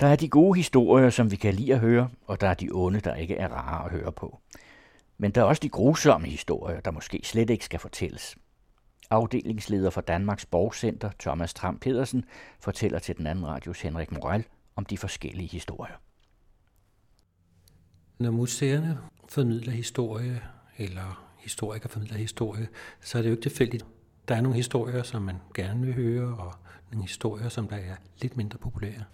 Der er de gode historier, som vi kan lide at høre, og der er de onde, der ikke er rare at høre på. Men der er også de grusomme historier, der måske slet ikke skal fortælles. Afdelingsleder for Danmarks Borgcenter, Thomas Tram Pedersen, fortæller til den anden radios Henrik Morel om de forskellige historier. Når museerne formidler historie, eller historikere formidler historie, så er det jo ikke tilfældigt. Der er nogle historier, som man gerne vil høre, og nogle historier, som der er lidt mindre populære.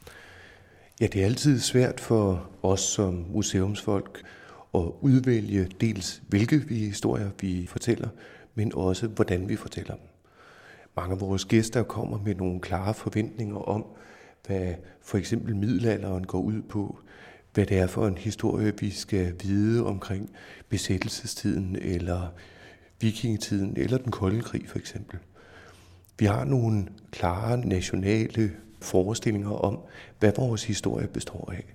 Ja, det er altid svært for os som museumsfolk at udvælge dels hvilke vi historier vi fortæller, men også hvordan vi fortæller dem. Mange af vores gæster kommer med nogle klare forventninger om, hvad for eksempel middelalderen går ud på, hvad det er for en historie, vi skal vide omkring besættelsestiden, eller vikingetiden, eller den kolde krig for eksempel. Vi har nogle klare nationale forestillinger om, hvad vores historie består af.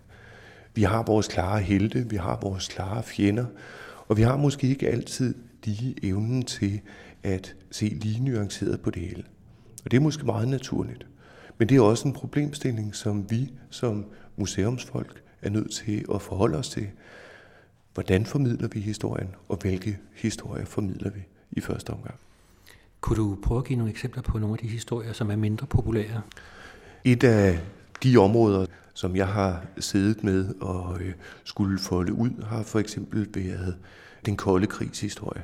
Vi har vores klare helte, vi har vores klare fjender, og vi har måske ikke altid lige evnen til at se lige nuanceret på det hele. Og det er måske meget naturligt. Men det er også en problemstilling, som vi som museumsfolk er nødt til at forholde os til. Hvordan formidler vi historien, og hvilke historier formidler vi i første omgang? Kunne du prøve at give nogle eksempler på nogle af de historier, som er mindre populære? Et af de områder, som jeg har siddet med og øh, skulle folde ud, har for eksempel været den kolde krigs historie.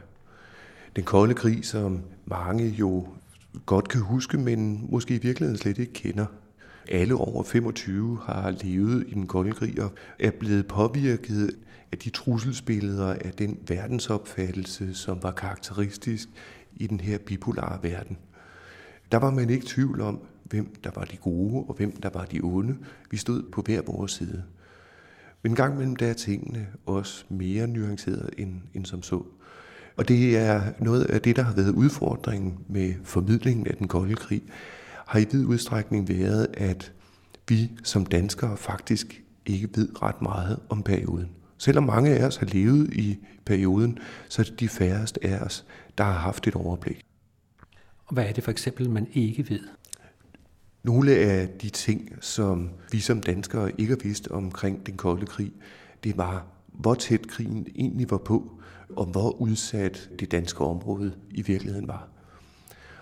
Den kolde krig, som mange jo godt kan huske, men måske i virkeligheden slet ikke kender. Alle over 25 har levet i den kolde krig og er blevet påvirket af de trusselsbilleder af den verdensopfattelse, som var karakteristisk i den her bipolare verden. Der var man ikke tvivl om, hvem der var de gode og hvem der var de onde. Vi stod på hver vores side. Men en gang imellem der er tingene også mere nuanceret end, end som så. Og det er noget af det, der har været udfordringen med formidlingen af den kolde krig, har i vid udstrækning været, at vi som danskere faktisk ikke ved ret meget om perioden. Selvom mange af os har levet i perioden, så er det de færreste af os, der har haft et overblik. Og hvad er det for eksempel, man ikke ved? Nogle af de ting, som vi som danskere ikke har vidst omkring den kolde krig, det var, hvor tæt krigen egentlig var på, og hvor udsat det danske område i virkeligheden var.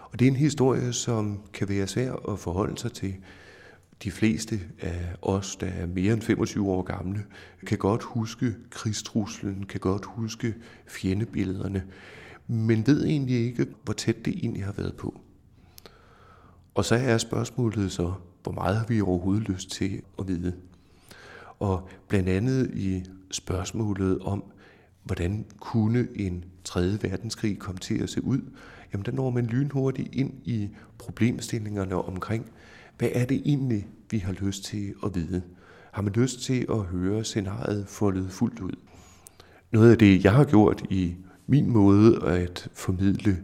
Og det er en historie, som kan være svær at forholde sig til. De fleste af os, der er mere end 25 år gamle, kan godt huske krigstruslen, kan godt huske fjendebillederne, men ved egentlig ikke, hvor tæt det egentlig har været på. Og så er spørgsmålet så, hvor meget har vi overhovedet lyst til at vide? Og blandt andet i spørgsmålet om, hvordan kunne en 3. verdenskrig komme til at se ud, jamen der når man lynhurtigt ind i problemstillingerne omkring, hvad er det egentlig, vi har lyst til at vide? Har man lyst til at høre scenariet foldet fuldt ud? Noget af det, jeg har gjort i min måde at formidle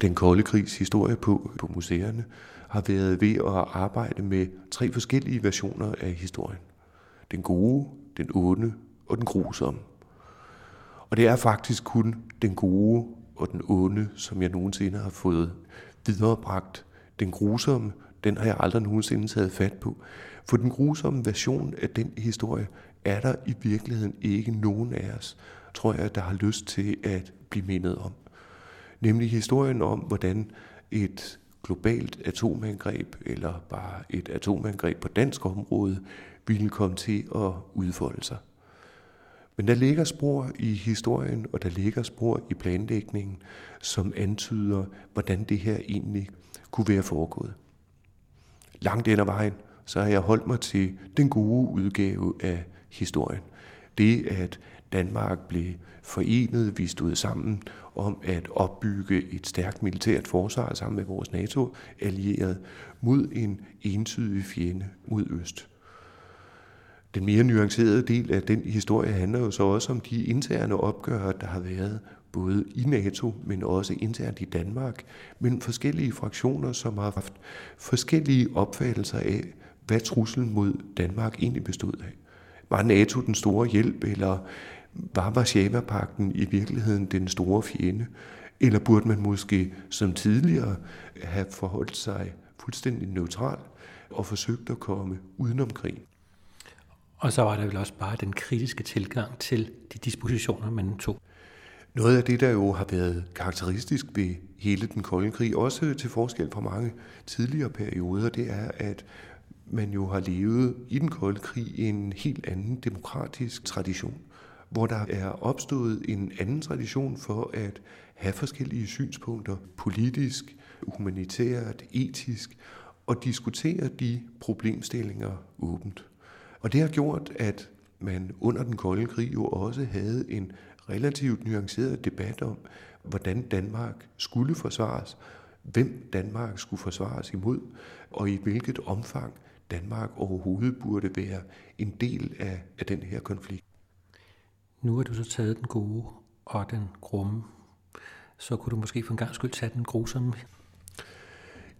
den kolde krigs historie på, på museerne, har været ved at arbejde med tre forskellige versioner af historien. Den gode, den onde og den grusomme. Og det er faktisk kun den gode og den onde, som jeg nogensinde har fået viderebragt. Den grusomme, den har jeg aldrig nogensinde taget fat på. For den grusomme version af den historie er der i virkeligheden ikke nogen af os, tror jeg, der har lyst til at blive mindet om. Nemlig historien om, hvordan et globalt atomangreb, eller bare et atomangreb på dansk område, ville komme til at udfolde sig. Men der ligger spor i historien, og der ligger spor i planlægningen, som antyder, hvordan det her egentlig kunne være foregået. Langt ind ad vejen, så har jeg holdt mig til den gode udgave af historien. Det, at Danmark blev forenet, vi stod sammen om at opbygge et stærkt militært forsvar sammen med vores NATO-allierede mod en entydig fjende mod øst. Den mere nuancerede del af den historie handler jo så også om de interne opgør, der har været både i NATO, men også internt i Danmark, mellem forskellige fraktioner, som har haft forskellige opfattelser af, hvad truslen mod Danmark egentlig bestod af. Var NATO den store hjælp, eller var Varsava-pakten i virkeligheden den store fjende? Eller burde man måske som tidligere have forholdt sig fuldstændig neutral og forsøgt at komme udenom krig? Og så var der vel også bare den kritiske tilgang til de dispositioner, man tog. Noget af det, der jo har været karakteristisk ved hele den kolde krig, også til forskel fra mange tidligere perioder, det er, at man jo har levet i den kolde krig i en helt anden demokratisk tradition, hvor der er opstået en anden tradition for at have forskellige synspunkter, politisk, humanitært, etisk, og diskutere de problemstillinger åbent. Og det har gjort, at man under den kolde krig jo også havde en relativt nuanceret debat om, hvordan Danmark skulle forsvares, hvem Danmark skulle forsvares imod, og i hvilket omfang Danmark overhovedet burde være en del af, af den her konflikt. Nu har du så taget den gode og den grumme. Så kunne du måske for en gang skyld tage den grusomme.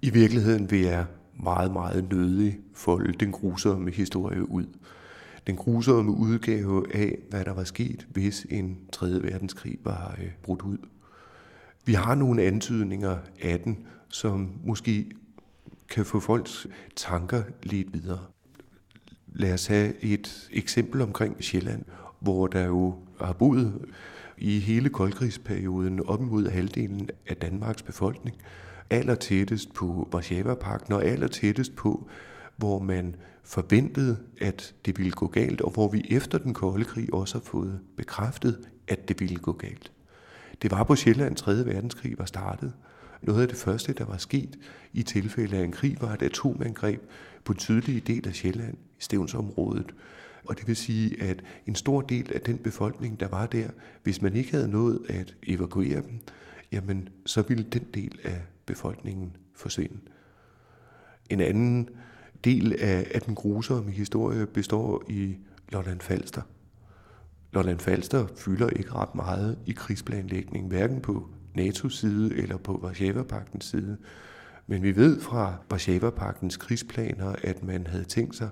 I virkeligheden vil jeg meget, meget nødig folde den grusomme historie ud. Den grusomme udgave af, hvad der var sket, hvis en 3. verdenskrig var øh, brudt ud. Vi har nogle antydninger af den, som måske kan få folks tanker lidt videre. Lad os have et eksempel omkring Sjælland, hvor der jo har boet i hele koldkrigsperioden op mod halvdelen af Danmarks befolkning, aller tættest på Warszawa-pakten og aller tættest på, hvor man forventede, at det ville gå galt, og hvor vi efter den kolde krig også har fået bekræftet, at det ville gå galt. Det var på Sjælland 3. verdenskrig var startet. Noget af det første, der var sket i tilfælde af en krig, var et atomangreb på tydelige del af Sjælland, i Stævnsområdet. Og det vil sige, at en stor del af den befolkning, der var der, hvis man ikke havde nået at evakuere dem, jamen så ville den del af befolkningen forsvinde. En anden del af, af den grusomme historie består i Lolland Falster. Lolland Falster fylder ikke ret meget i krigsplanlægning, hverken på NATO's side eller på Varsava-paktens side. Men vi ved fra Varsava-paktens krigsplaner, at man havde tænkt sig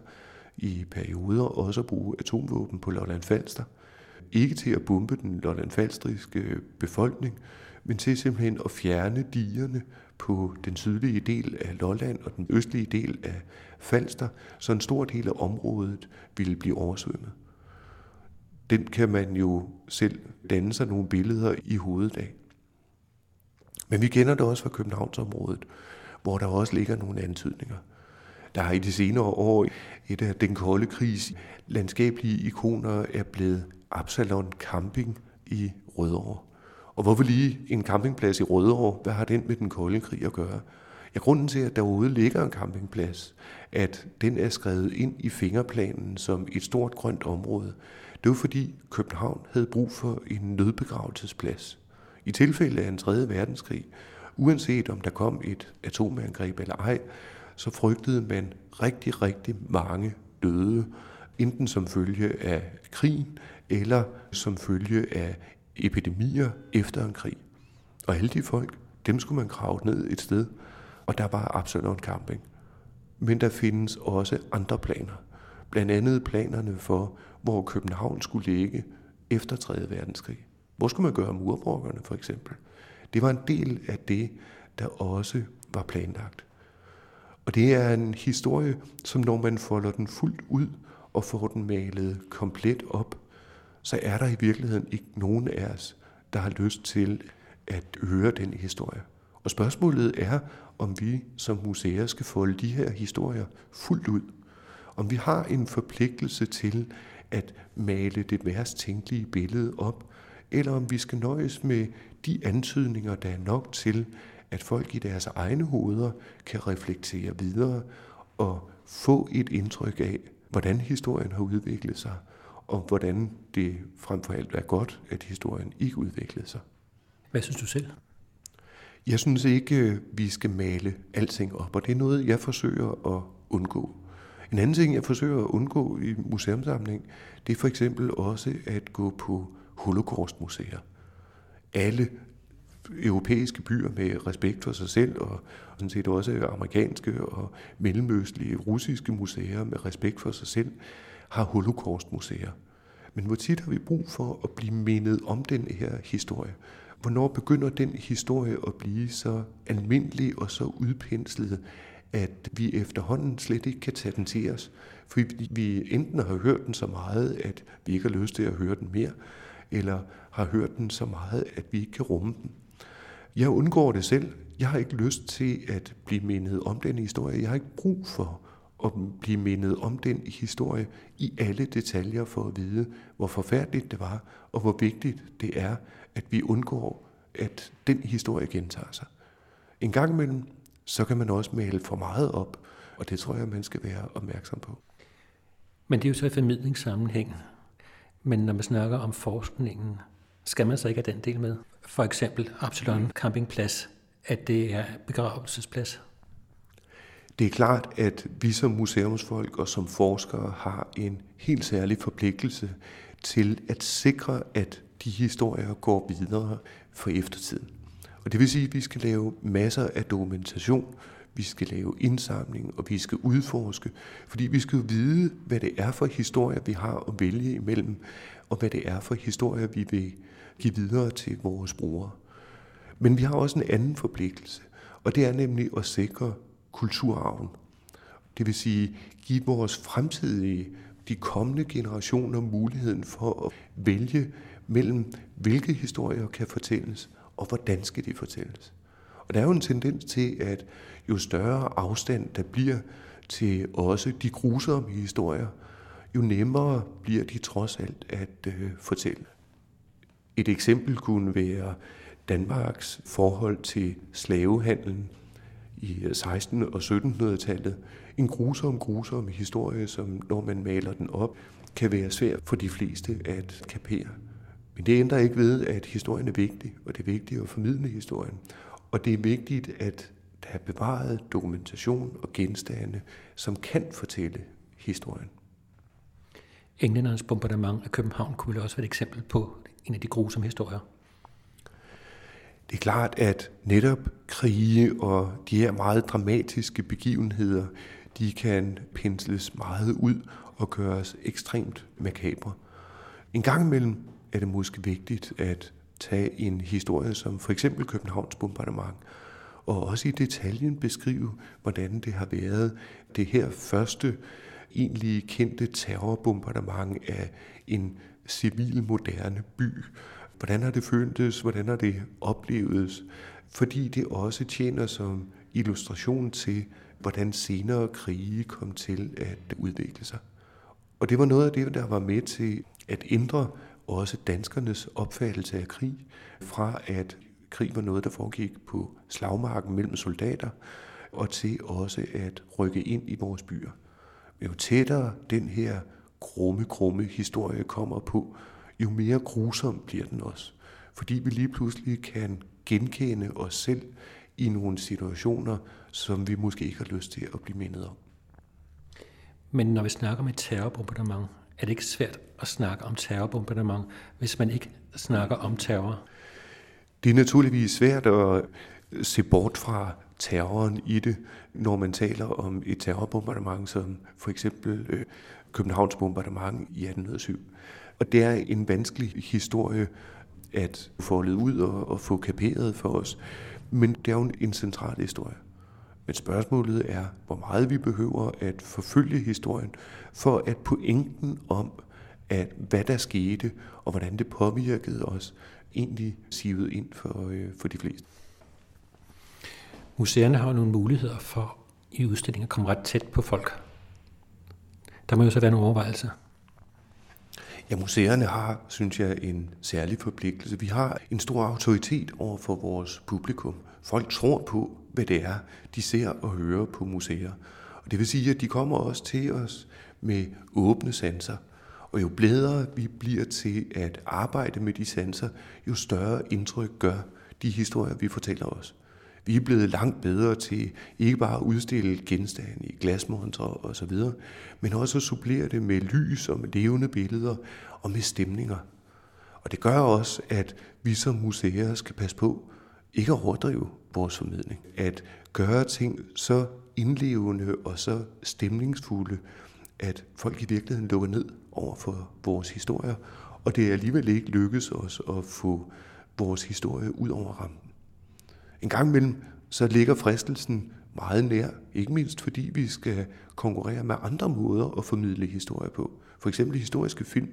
i perioder også at bruge atomvåben på Lolland Falster. Ikke til at bombe den lolland falstriske øh, befolkning, men til simpelthen at fjerne digerne på den sydlige del af Lolland og den østlige del af Falster, så en stor del af området ville blive oversvømmet. Den kan man jo selv danne sig nogle billeder i hovedet af. Men vi kender det også fra Københavnsområdet, hvor der også ligger nogle antydninger. Der har i de senere år et af den kolde krigs landskabelige ikoner er blevet Absalon Camping i Rødovre. Og hvorfor lige en campingplads i Rødovre? Hvad har den med den kolde krig at gøre? Ja, grunden til, at derude ligger en campingplads, at den er skrevet ind i fingerplanen som et stort grønt område, det var fordi København havde brug for en nødbegravelsesplads. I tilfælde af en 3. verdenskrig, uanset om der kom et atomangreb eller ej, så frygtede man rigtig, rigtig mange døde, enten som følge af krigen eller som følge af epidemier efter en krig. Og alle de folk, dem skulle man grave ned et sted, og der var Absalon Camping. Men der findes også andre planer. Blandt andet planerne for, hvor København skulle ligge efter 3. verdenskrig. Hvor skulle man gøre murbrokkerne for eksempel? Det var en del af det, der også var planlagt. Og det er en historie, som når man folder den fuldt ud og får den malet komplet op, så er der i virkeligheden ikke nogen af os, der har lyst til at høre den historie. Og spørgsmålet er, om vi som museer skal folde de her historier fuldt ud. Om vi har en forpligtelse til at male det værst tænkelige billede op, eller om vi skal nøjes med de antydninger, der er nok til, at folk i deres egne hoveder kan reflektere videre og få et indtryk af, hvordan historien har udviklet sig, og hvordan det frem for alt er godt, at historien ikke udviklede sig. Hvad synes du selv? Jeg synes ikke, vi skal male alting op, og det er noget, jeg forsøger at undgå. En anden ting, jeg forsøger at undgå i museumsamling, det er for eksempel også at gå på holocaustmuseer. Alle europæiske byer med respekt for sig selv, og sådan set også amerikanske og mellemøstlige russiske museer med respekt for sig selv, har holocaustmuseer. Men hvor tit har vi brug for at blive mindet om den her historie? Hvornår begynder den historie at blive så almindelig og så udpenslet, at vi efterhånden slet ikke kan tage den til os. Fordi vi enten har hørt den så meget, at vi ikke har lyst til at høre den mere, eller har hørt den så meget, at vi ikke kan rumme den. Jeg undgår det selv. Jeg har ikke lyst til at blive mindet om den historie. Jeg har ikke brug for at blive mindet om den historie i alle detaljer for at vide, hvor forfærdeligt det var, og hvor vigtigt det er, at vi undgår, at den historie gentager sig. En gang imellem, så kan man også male for meget op, og det tror jeg, man skal være opmærksom på. Men det er jo så i formidlingssammenhæng. Men når man snakker om forskningen, skal man så ikke have den del med? For eksempel Absalon Campingplads, at det er begravelsesplads. Det er klart, at vi som museumsfolk og som forskere har en helt særlig forpligtelse til at sikre, at de historier går videre for eftertiden. Og det vil sige, at vi skal lave masser af dokumentation, vi skal lave indsamling, og vi skal udforske, fordi vi skal jo vide, hvad det er for historier, vi har at vælge imellem, og hvad det er for historier, vi vil give videre til vores brugere. Men vi har også en anden forpligtelse, og det er nemlig at sikre kulturarven. Det vil sige, give vores fremtidige, de kommende generationer muligheden for at vælge mellem, hvilke historier kan fortælles, og hvordan skal de fortælles. Og der er jo en tendens til, at jo større afstand der bliver til også de grusomme historier, jo nemmere bliver de trods alt at øh, fortælle. Et eksempel kunne være Danmarks forhold til slavehandlen i øh, 16. og 1700-tallet. En grusom, grusom historie, som når man maler den op, kan være svær for de fleste at kapere. Men det ændrer ikke ved, at historien er vigtig, og det er vigtigt at formidle historien. Og det er vigtigt, at der er bevaret dokumentation og genstande, som kan fortælle historien. Englændernes bombardement af København kunne vel også være et eksempel på en af de grusomme historier. Det er klart, at netop krige og de her meget dramatiske begivenheder, de kan pensles meget ud og gøres ekstremt makabre. En gang imellem er det måske vigtigt at tage en historie som for eksempel Københavns bombardement, og også i detaljen beskrive, hvordan det har været det her første egentlig kendte terrorbombardement af en civil moderne by. Hvordan har det føltes? Hvordan har det oplevet? Fordi det også tjener som illustration til, hvordan senere krige kom til at udvikle sig. Og det var noget af det, der var med til at ændre også danskernes opfattelse af krig, fra at krig var noget, der foregik på slagmarken mellem soldater, og til også at rykke ind i vores byer. Jo tættere den her grumme, grumme historie kommer på, jo mere grusom bliver den også. Fordi vi lige pludselig kan genkende os selv i nogle situationer, som vi måske ikke har lyst til at blive mindet om. Men når vi snakker om et terrorbombardement, er det ikke svært at snakke om terrorbombardement, hvis man ikke snakker om terror? Det er naturligvis svært at se bort fra terroren i det, når man taler om et terrorbombardement, som for eksempel øh, Københavns bombardement i 1807. Og det er en vanskelig historie at få ud og, og få kaperet for os. Men det er jo en central historie. Men spørgsmålet er, hvor meget vi behøver at forfølge historien, for at pointen om, at hvad der skete, og hvordan det påvirkede os, egentlig sivet ind for, øh, for de fleste. Museerne har jo nogle muligheder for i udstillingen at komme ret tæt på folk. Der må jo så være nogle overvejelser. Ja, museerne har, synes jeg, en særlig forpligtelse. Vi har en stor autoritet over for vores publikum. Folk tror på, hvad det er, de ser og hører på museer. Og det vil sige, at de kommer også til os med åbne sanser. Og jo bedre vi bliver til at arbejde med de sanser, jo større indtryk gør de historier, vi fortæller os. Vi er blevet langt bedre til ikke bare at udstille genstande i glasmontre og så videre, men også at supplere det med lys og med levende billeder og med stemninger. Og det gør også, at vi som museer skal passe på ikke at overdrive vores formidling. At gøre ting så indlevende og så stemningsfulde, at folk i virkeligheden lukker ned over for vores historier, og det er alligevel ikke lykkes os at få vores historie ud over rampen. En gang imellem så ligger fristelsen meget nær, ikke mindst fordi vi skal konkurrere med andre måder at formidle historie på. For eksempel historiske film,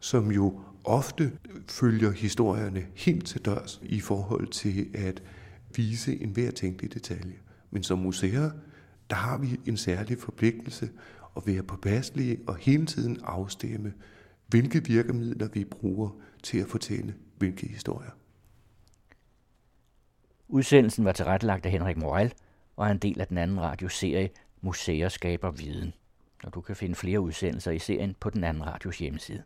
som jo ofte følger historierne helt til dørs i forhold til at vise en hver tænkelig detalje. Men som museer, der har vi en særlig forpligtelse at være påpasselige og hele tiden afstemme, hvilke virkemidler vi bruger til at fortælle hvilke historier. Udsendelsen var tilrettelagt af Henrik Morel og er en del af den anden radioserie Museer skaber viden. Og du kan finde flere udsendelser i serien på den anden radios hjemmeside.